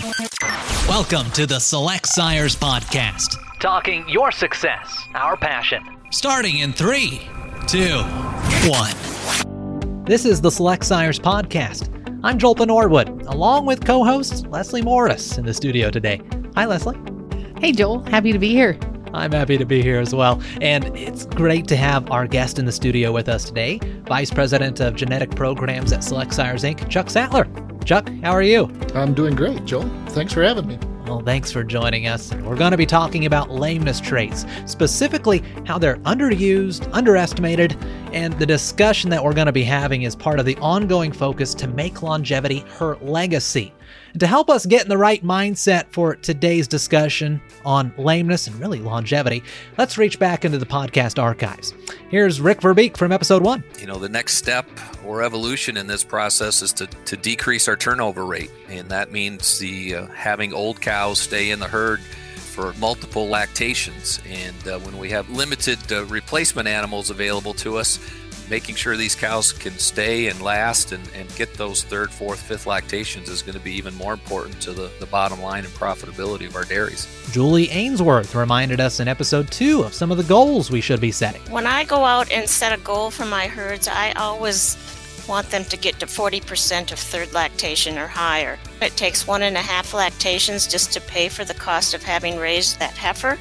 Welcome to the Select Sires Podcast. Talking your success, our passion. Starting in three, two, one. This is the Select Sires Podcast. I'm Joel Penhorwood, along with co host Leslie Maurice in the studio today. Hi, Leslie. Hey, Joel. Happy to be here. I'm happy to be here as well. And it's great to have our guest in the studio with us today, Vice President of Genetic Programs at Select Sires Inc., Chuck Sattler. Chuck, how are you? I'm doing great, Joel. Thanks for having me. Well, thanks for joining us. We're going to be talking about lameness traits, specifically how they're underused, underestimated, and the discussion that we're going to be having is part of the ongoing focus to make longevity her legacy. And to help us get in the right mindset for today's discussion on lameness and really longevity, let's reach back into the podcast archives. Here's Rick Verbeek from episode one. You know, the next step or evolution in this process is to, to decrease our turnover rate. And that means the uh, having old cows stay in the herd for multiple lactations. And uh, when we have limited uh, replacement animals available to us, making sure these cows can stay and last and, and get those third, fourth, fifth lactations is going to be even more important to the, the bottom line and profitability of our dairies. Julie Ainsworth reminded us in episode two of some of the goals we should be setting. When I go out and set a goal for my herds, I always want them to get to 40% of third lactation or higher. It takes one and a half lactations just to pay for the cost of having raised that heifer.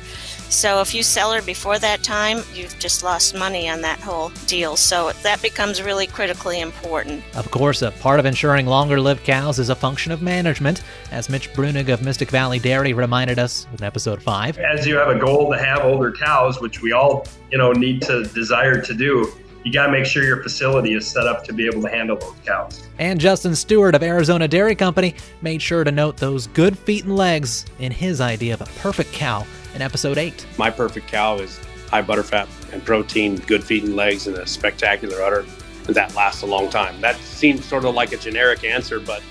So if you sell her before that time, you've just lost money on that whole deal. So that becomes really critically important. Of course, a part of ensuring longer lived cows is a function of management, as Mitch Brunig of Mystic Valley Dairy reminded us in episode 5. As you have a goal to have older cows, which we all, you know, need to desire to do, you got to make sure your facility is set up to be able to handle those cows. And Justin Stewart of Arizona Dairy Company made sure to note those good feet and legs in his idea of a perfect cow in episode 8. My perfect cow is high butterfat and protein, good feet and legs, and a spectacular udder. That lasts a long time. That seems sort of like a generic answer, but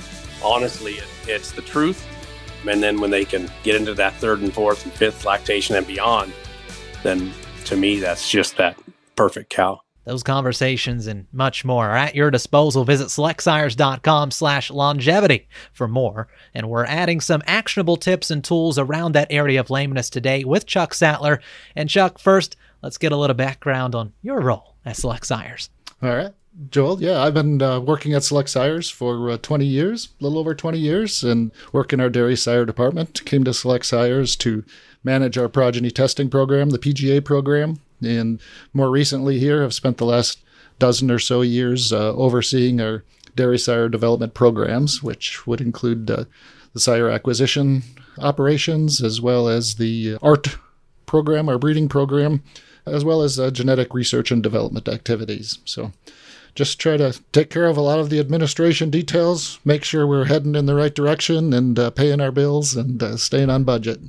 honestly, it, it's the truth. And then when they can get into that third and fourth and fifth lactation and beyond, then to me, that's just that perfect cow. Those conversations and much more are at your disposal. Visit selectsires.com slash longevity for more. And we're adding some actionable tips and tools around that area of lameness today with Chuck Sattler. And Chuck, first, let's get a little background on your role at Select Sires. All right. Joel, yeah, I've been uh, working at Select Sires for uh, 20 years, a little over 20 years, and work in our dairy sire department. Came to Select Sires to manage our progeny testing program, the PGA program, and more recently here, I've spent the last dozen or so years uh, overseeing our dairy sire development programs, which would include uh, the sire acquisition operations as well as the ART program, our breeding program, as well as uh, genetic research and development activities. So just try to take care of a lot of the administration details, make sure we're heading in the right direction and uh, paying our bills and uh, staying on budget.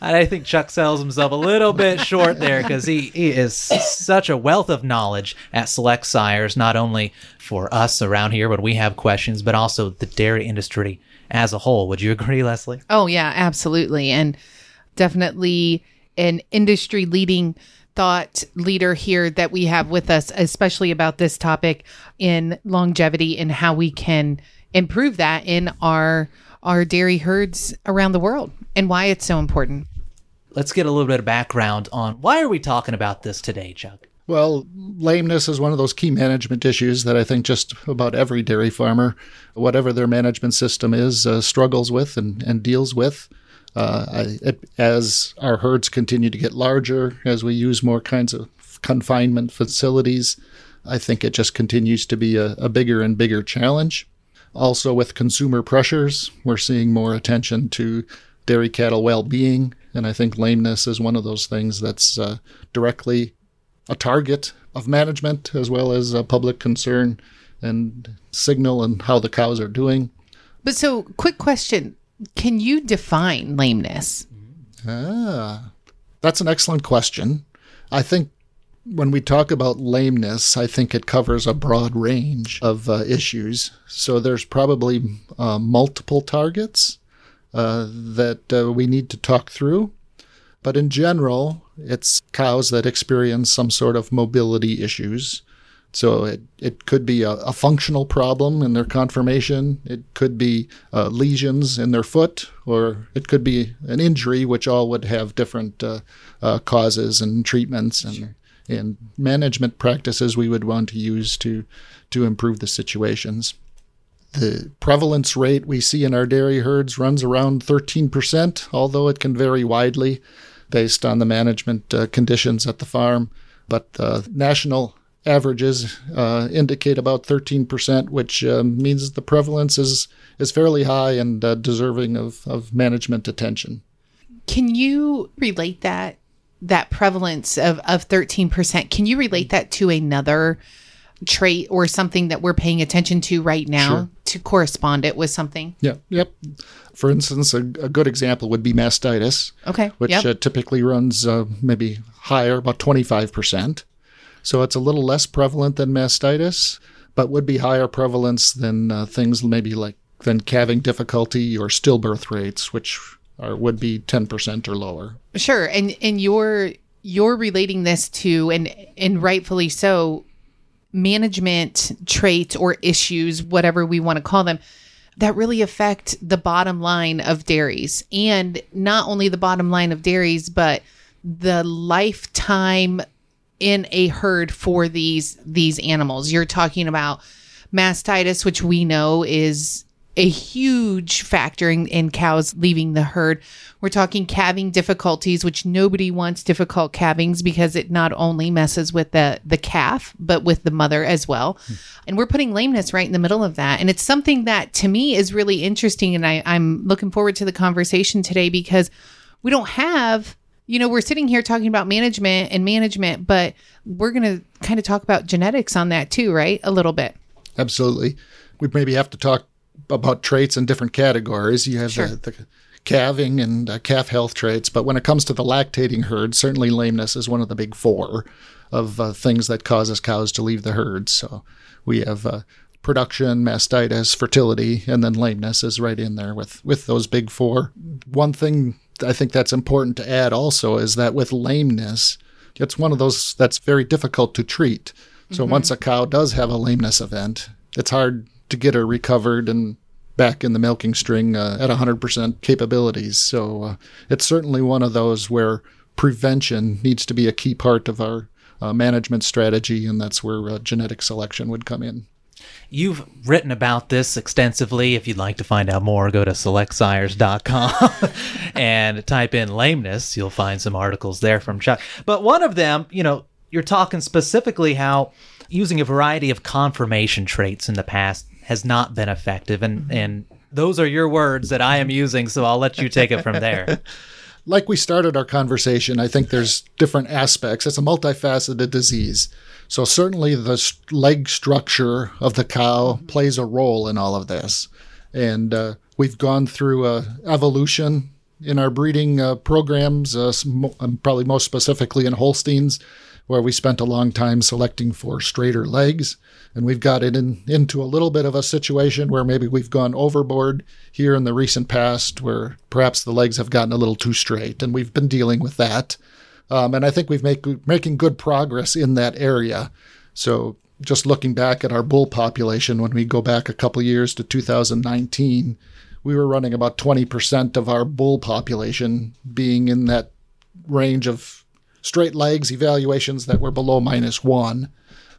I think Chuck sells himself a little bit short there because he, he is such a wealth of knowledge at Select Sires, not only for us around here when we have questions, but also the dairy industry as a whole. Would you agree, Leslie? Oh, yeah, absolutely. And definitely an industry leading thought leader here that we have with us, especially about this topic in longevity and how we can improve that in our our dairy herds around the world and why it's so important. Let's get a little bit of background on why are we talking about this today, Chuck? Well, lameness is one of those key management issues that I think just about every dairy farmer, whatever their management system is, uh, struggles with and, and deals with. Uh, I, it, as our herds continue to get larger, as we use more kinds of confinement facilities, I think it just continues to be a, a bigger and bigger challenge. Also, with consumer pressures, we're seeing more attention to dairy cattle well being. And I think lameness is one of those things that's uh, directly a target of management as well as a public concern and signal and how the cows are doing. But so, quick question Can you define lameness? Ah, that's an excellent question. I think when we talk about lameness, I think it covers a broad range of uh, issues. So there's probably uh, multiple targets uh, that uh, we need to talk through. But in general, it's cows that experience some sort of mobility issues. So it, it could be a, a functional problem in their conformation. It could be uh, lesions in their foot, or it could be an injury, which all would have different uh, uh, causes and treatments and, sure. And management practices we would want to use to to improve the situations. The prevalence rate we see in our dairy herds runs around 13%, although it can vary widely based on the management uh, conditions at the farm. But uh, national averages uh, indicate about 13%, which uh, means the prevalence is, is fairly high and uh, deserving of, of management attention. Can you relate that that prevalence of, of 13%? Can you relate that to another trait or something that we're paying attention to right now sure. to correspond it with something? Yeah. Yep. For instance, a, a good example would be mastitis. Okay. Which yep. uh, typically runs uh, maybe higher, about 25%. So it's a little less prevalent than mastitis, but would be higher prevalence than uh, things maybe like than calving difficulty or stillbirth rates, which are, would be 10% or lower. Sure. And and you're you're relating this to and and rightfully so management traits or issues, whatever we want to call them, that really affect the bottom line of dairies. And not only the bottom line of dairies, but the lifetime in a herd for these these animals. You're talking about mastitis, which we know is a huge factor in, in, cows leaving the herd. We're talking calving difficulties, which nobody wants difficult calvings because it not only messes with the, the calf, but with the mother as well. Hmm. And we're putting lameness right in the middle of that. And it's something that to me is really interesting. And I, I'm looking forward to the conversation today because we don't have you know, we're sitting here talking about management and management, but we're going to kind of talk about genetics on that too, right? A little bit. Absolutely. We maybe have to talk about traits in different categories. You have sure. the, the, calving and uh, calf health traits, but when it comes to the lactating herd, certainly lameness is one of the big four of uh, things that causes cows to leave the herd. So we have uh, production, mastitis, fertility, and then lameness is right in there with with those big four. One thing I think that's important to add also is that with lameness, it's one of those that's very difficult to treat. So mm-hmm. once a cow does have a lameness event, it's hard to get her recovered and back in the milking string uh, at 100% capabilities. So uh, it's certainly one of those where prevention needs to be a key part of our uh, management strategy, and that's where uh, genetic selection would come in. You've written about this extensively. If you'd like to find out more, go to selectsires.com and type in lameness. You'll find some articles there from Chuck. But one of them, you know, you're talking specifically how using a variety of conformation traits in the past has not been effective. And, mm-hmm. and those are your words that I am using, so I'll let you take it from there. like we started our conversation, I think there's different aspects. It's a multifaceted disease. So certainly the leg structure of the cow plays a role in all of this. And uh, we've gone through uh, evolution in our breeding uh, programs, uh, um, probably most specifically in Holsteins, where we spent a long time selecting for straighter legs. And we've got it in, into a little bit of a situation where maybe we've gone overboard here in the recent past, where perhaps the legs have gotten a little too straight. And we've been dealing with that. Um, and I think we've make making good progress in that area. So just looking back at our bull population, when we go back a couple years to 2019, we were running about 20% of our bull population being in that range of straight legs evaluations that were below minus one.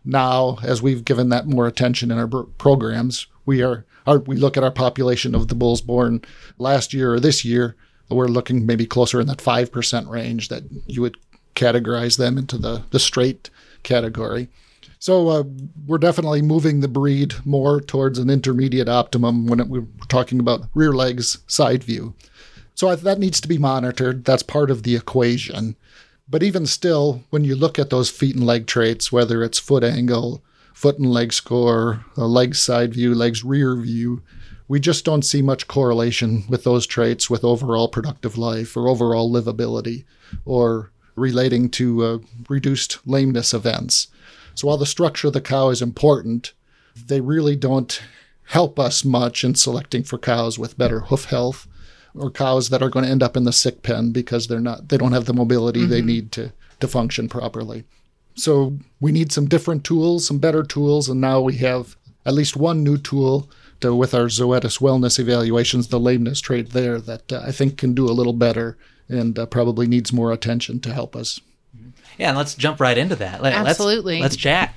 Now, as we've given that more attention in our programs, we are our, we look at our population of the bulls born last year or this year, we're looking maybe closer in that 5% range that you would categorize them into the, the straight category. So uh, we're definitely moving the breed more towards an intermediate optimum when it, we're talking about rear legs side view. So that needs to be monitored. That's part of the equation. But even still, when you look at those feet and leg traits, whether it's foot angle, foot and leg score, leg side view, legs rear view, we just don't see much correlation with those traits with overall productive life or overall livability or relating to uh, reduced lameness events. So while the structure of the cow is important, they really don't help us much in selecting for cows with better hoof health or cows that are going to end up in the sick pen because they're not they don't have the mobility mm-hmm. they need to to function properly. So we need some different tools, some better tools, and now we have at least one new tool to, with our Zoetis wellness evaluations, the lameness trait there that uh, I think can do a little better and uh, probably needs more attention to help us. Yeah, and let's jump right into that. Let- let's- Absolutely. Let's, chat.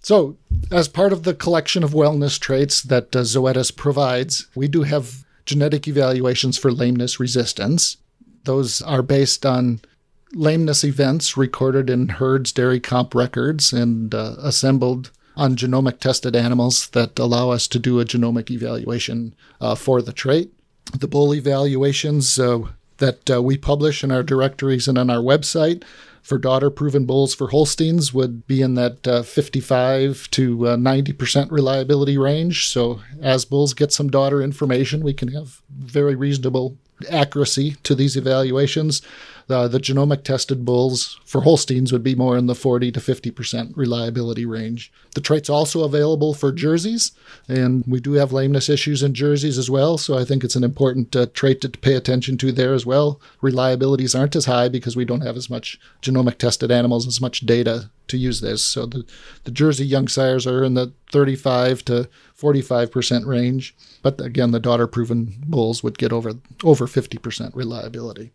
So, as part of the collection of wellness traits that uh, Zoetis provides, we do have genetic evaluations for lameness resistance. Those are based on lameness events recorded in herds dairy comp records and uh, assembled on genomic tested animals that allow us to do a genomic evaluation uh, for the trait. The bull evaluations uh, that uh, we publish in our directories and on our website for daughter proven bulls for Holsteins would be in that uh, 55 to uh, 90% reliability range. So, as bulls get some daughter information, we can have very reasonable accuracy to these evaluations. Uh, the genomic tested bulls for Holsteins would be more in the 40 to 50% reliability range. The trait's also available for jerseys, and we do have lameness issues in jerseys as well. So I think it's an important uh, trait to pay attention to there as well. Reliabilities aren't as high because we don't have as much genomic tested animals, as much data to use this. So the, the Jersey young sires are in the 35 to 45% range. But again, the daughter proven bulls would get over over 50% reliability.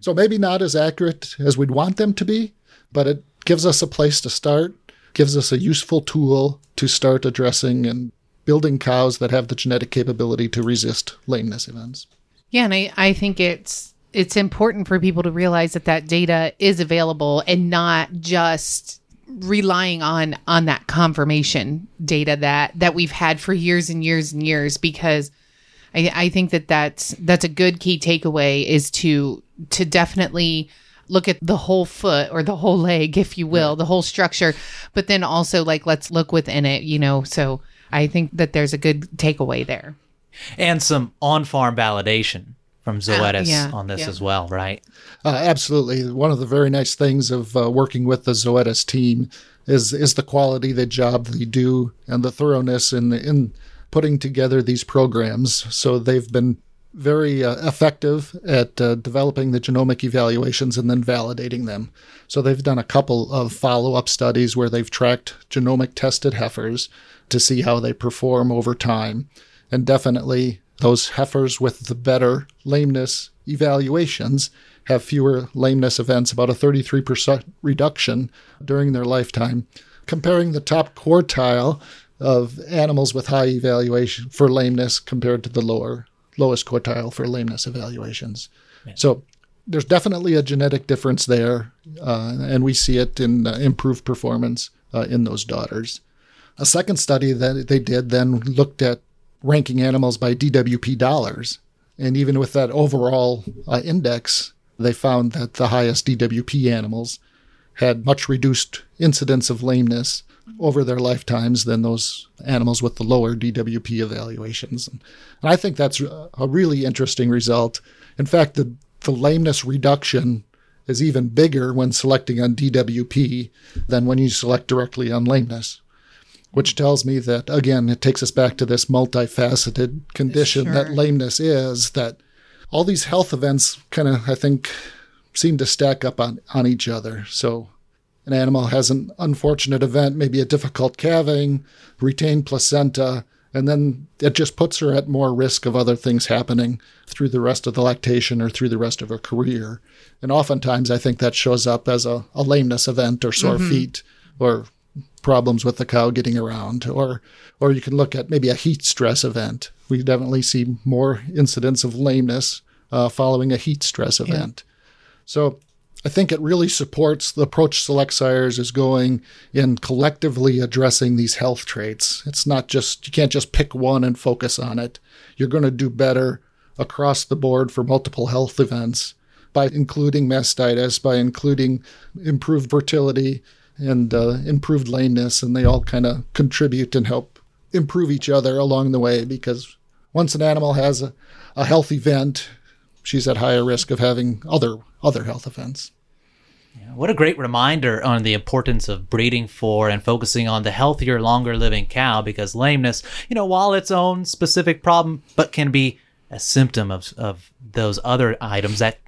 So maybe not as accurate as we'd want them to be, but it gives us a place to start, gives us a useful tool to start addressing and building cows that have the genetic capability to resist lameness events. Yeah, and I, I think it's it's important for people to realize that that data is available and not just relying on on that conformation data that that we've had for years and years and years because I, I think that that's that's a good key takeaway is to to definitely look at the whole foot or the whole leg if you will the whole structure but then also like let's look within it you know so i think that there's a good takeaway there And some on farm validation from Zoetis yeah, on this yeah. as well, right? Uh, absolutely. One of the very nice things of uh, working with the Zoetis team is is the quality of the job they do and the thoroughness in in putting together these programs. So they've been very uh, effective at uh, developing the genomic evaluations and then validating them. So they've done a couple of follow up studies where they've tracked genomic tested heifers to see how they perform over time. And definitely those heifers with the better lameness evaluations have fewer lameness events, about a 33% reduction during their lifetime. Comparing the top quartile of animals with high evaluation for lameness compared to the lower lowest quartile for lameness evaluations. So there's definitely a genetic difference there, uh, and we see it in uh, improved performance uh, in those daughters. A second study that they did then looked at ranking animals by DWP dollars. And even with that overall uh, index, they found that the highest DWP animals had much reduced incidence of lameness over their lifetimes than those animals with the lower DWP evaluations. And, I think that's a a really interesting result. In fact, the, the lameness reduction is even bigger when selecting on DWP than when you select directly on lameness which tells me that again it takes us back to this multifaceted condition that lameness is that all these health events kind of i think seem to stack up on, on each other. So an animal has an unfortunate event maybe a difficult calving retained placenta and then it just puts her at more risk of other things happening through the rest of the lactation or through the rest of her career. And oftentimes i think that shows up as a, a lameness event or sore feet or problems with the cow getting around. Or or you can look at maybe a heat stress event. We definitely see more incidents of lameness uh, following a heat stress event so i think it really supports the approach select sires is going in collectively addressing these health traits it's not just you can't just pick one and focus on it you're going to do better across the board for multiple health events by including mastitis by including improved fertility and uh, improved lameness, and they all kind of contribute and help improve each other along the way. Because once an animal has a, a health event, she's at higher risk of having other other health events. What a great reminder on the importance of breeding for and focusing on the healthier, longer living cow because lameness, you know, while its own specific problem, but can be a symptom of, of those other items that,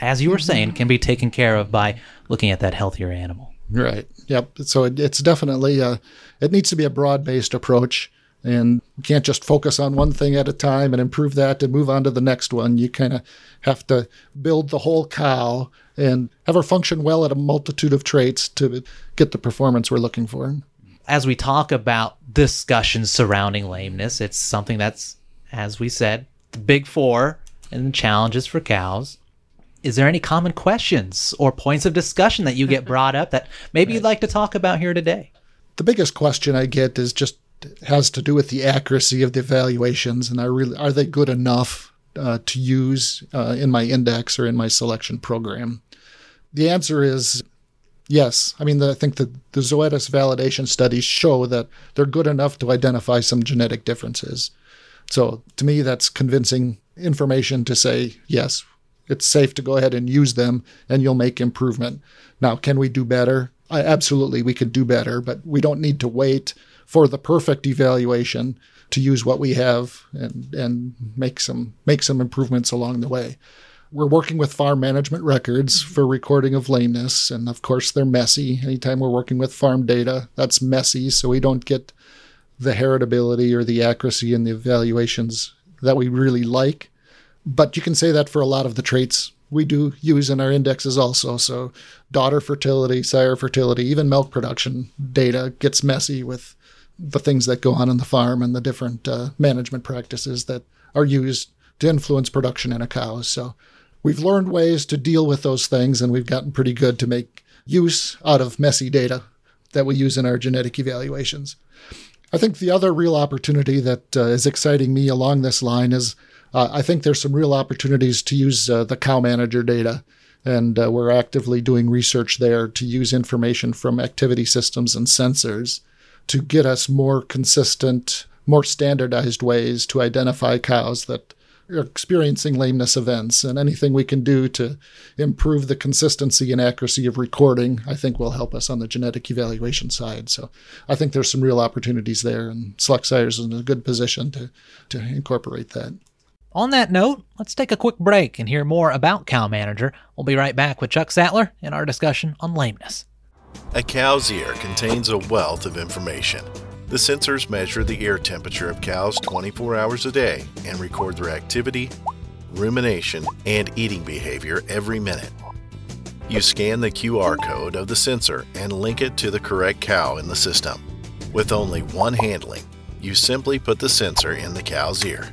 as you were saying, can be taken care of by looking at that healthier animal. Right. Yep. So it, it's definitely a, it needs to be a broad based approach and you can't just focus on one thing at a time and improve that and move on to the next one. You kind of have to build the whole cow and have her function well at a multitude of traits to get the performance we're looking for. As we talk about discussions surrounding lameness, it's something that's, as we said, the big four and challenges for cows. Is there any common questions or points of discussion that you get brought up that maybe you'd like to talk about here today? The biggest question I get is just has to do with the accuracy of the evaluations and are really are they good enough uh, to use uh, in my index or in my selection program? The answer is yes. I mean, the, I think the, the Zoetis validation studies show that they're good enough to identify some genetic differences. So to me, that's convincing information to say yes, it's safe to go ahead and use them, and you'll make improvement. Now, can we do better? I, absolutely, we could do better, but we don't need to wait for the perfect evaluation to use what we have and and make some make some improvements along the way. We're working with farm management records mm-hmm. for recording of lameness, and of course they're messy. Anytime we're working with farm data, that's messy, so we don't get the heritability or the accuracy in the evaluations that we really like. But you can say that for a lot of the traits we do use in our indexes also. So daughter fertility, sire fertility, even milk production data gets messy with the things that go on in the farm and the different uh, management practices that are used to influence production in a cow. So we've learned ways to deal with those things, and we've gotten pretty good to make use out of messy data that we use in our genetic evaluations. I think the other real opportunity that uh, is exciting me along this line is uh, I think there's some real opportunities to use uh, the cow manager data. And uh, we're actively doing research there to use information from activity systems and sensors to get us more consistent, more standardized ways to identify cows that are experiencing lameness events. And anything we can do to improve the consistency and accuracy of recording, I think will help us on the genetic evaluation side. So I think there's some real opportunities there, and Select Sires is in a good position to, to incorporate that. On that note, let's take a quick break and hear more about Cow Manager. We'll be right back with Chuck Sattler in our discussion on lameness. A cow's ear contains a wealth of information. The sensors measure the ear temperature of cows 24 hours a day and record their activity, rumination, and eating behavior every minute. You scan the QR code of the sensor and link it to the correct cow in the system. With only one handling, you simply put the sensor in the cow's ear.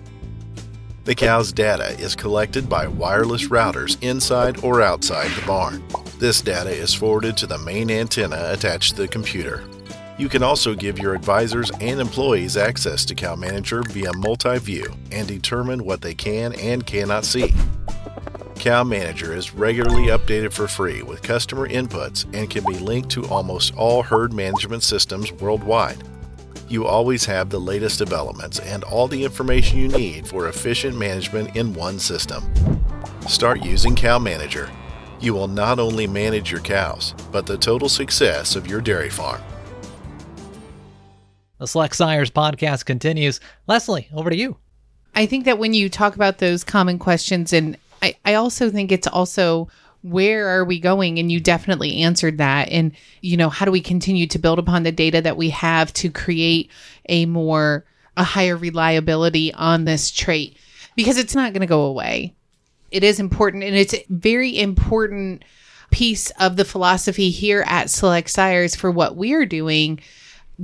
The cow's data is collected by wireless routers inside or outside the barn. This data is forwarded to the main antenna attached to the computer. You can also give your advisors and employees access to Cow Manager via multi view and determine what they can and cannot see. Cow Manager is regularly updated for free with customer inputs and can be linked to almost all herd management systems worldwide. You always have the latest developments and all the information you need for efficient management in one system. Start using Cow Manager you will not only manage your cows, but the total success of your dairy farm. The Select Sires podcast continues. Leslie, over to you. I think that when you talk about those common questions, and I, I also think it's also where are we going? And you definitely answered that. And, you know, how do we continue to build upon the data that we have to create a more, a higher reliability on this trait? Because it's not going to go away it is important and it's a very important piece of the philosophy here at Select Sires for what we're doing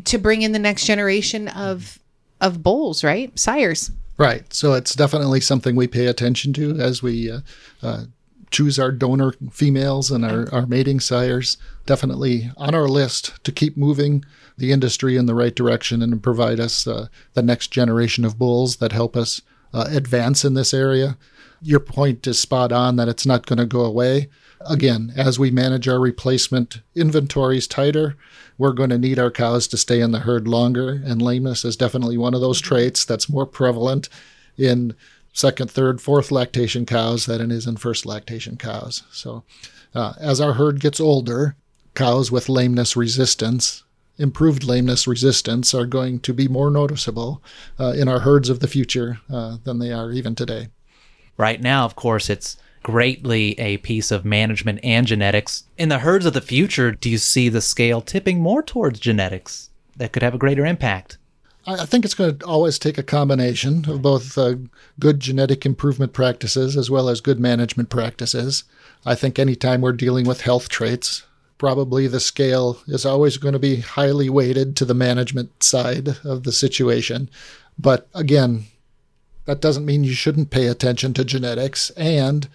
to bring in the next generation of of bulls, right? Sires. Right. So it's definitely something we pay attention to as we uh, uh, choose our donor females and our, our mating sires. Definitely on our list to keep moving the industry in the right direction and provide us uh, the next generation of bulls that help us uh, advance in this area your point is spot on that it's not going to go away. Again, as we manage our replacement inventories tighter, we're going to need our cows to stay in the herd longer. And lameness is definitely one of those traits that's more prevalent in second, third, fourth lactation cows than it is in first lactation cows. So, uh, as our herd gets older, cows with lameness resistance, improved lameness resistance, are going to be more noticeable uh, in our herds of the future uh, than they are even today. Right now, of course, it's greatly a piece of management and genetics. In the herds of the future, do you see the scale tipping more towards genetics that could have a greater impact? I think it's going to always take a combination of both uh, good genetic improvement practices as well as good management practices. I think anytime we're dealing with health traits, probably the scale is always going to be highly weighted to the management side of the situation. But again, that doesn't mean you shouldn't pay attention to genetics, and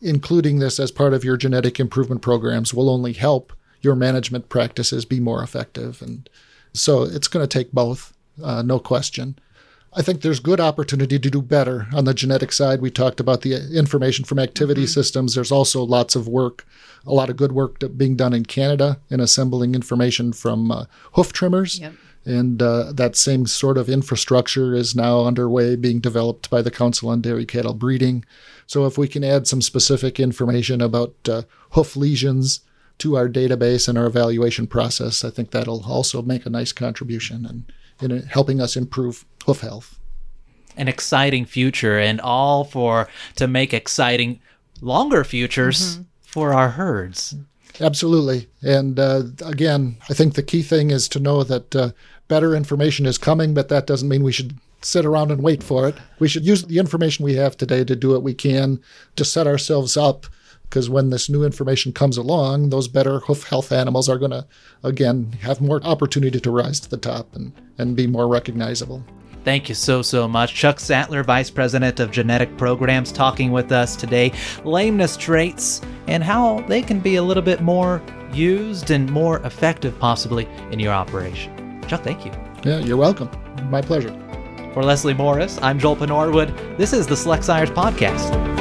including this as part of your genetic improvement programs will only help your management practices be more effective. And so it's going to take both uh, no question. I think there's good opportunity to do better on the genetic side. We talked about the information from activity mm-hmm. systems. There's also lots of work, a lot of good work being done in Canada in assembling information from uh, hoof trimmers. Yep. And uh, that same sort of infrastructure is now underway, being developed by the Council on Dairy Cattle Breeding. So, if we can add some specific information about uh, hoof lesions to our database and our evaluation process, I think that'll also make a nice contribution. And in helping us improve hoof health. An exciting future, and all for to make exciting longer futures mm-hmm. for our herds. Absolutely. And uh, again, I think the key thing is to know that uh, better information is coming, but that doesn't mean we should sit around and wait for it. We should use the information we have today to do what we can to set ourselves up because when this new information comes along, those better hoof health animals are going to, again, have more opportunity to rise to the top and, and be more recognizable. Thank you so, so much. Chuck Sattler, Vice President of Genetic Programs, talking with us today. Lameness traits and how they can be a little bit more used and more effective, possibly, in your operation. Chuck, thank you. Yeah, you're welcome. My pleasure. For Leslie Maurice, I'm Joel Penhorwood. This is the Select Sires Podcast.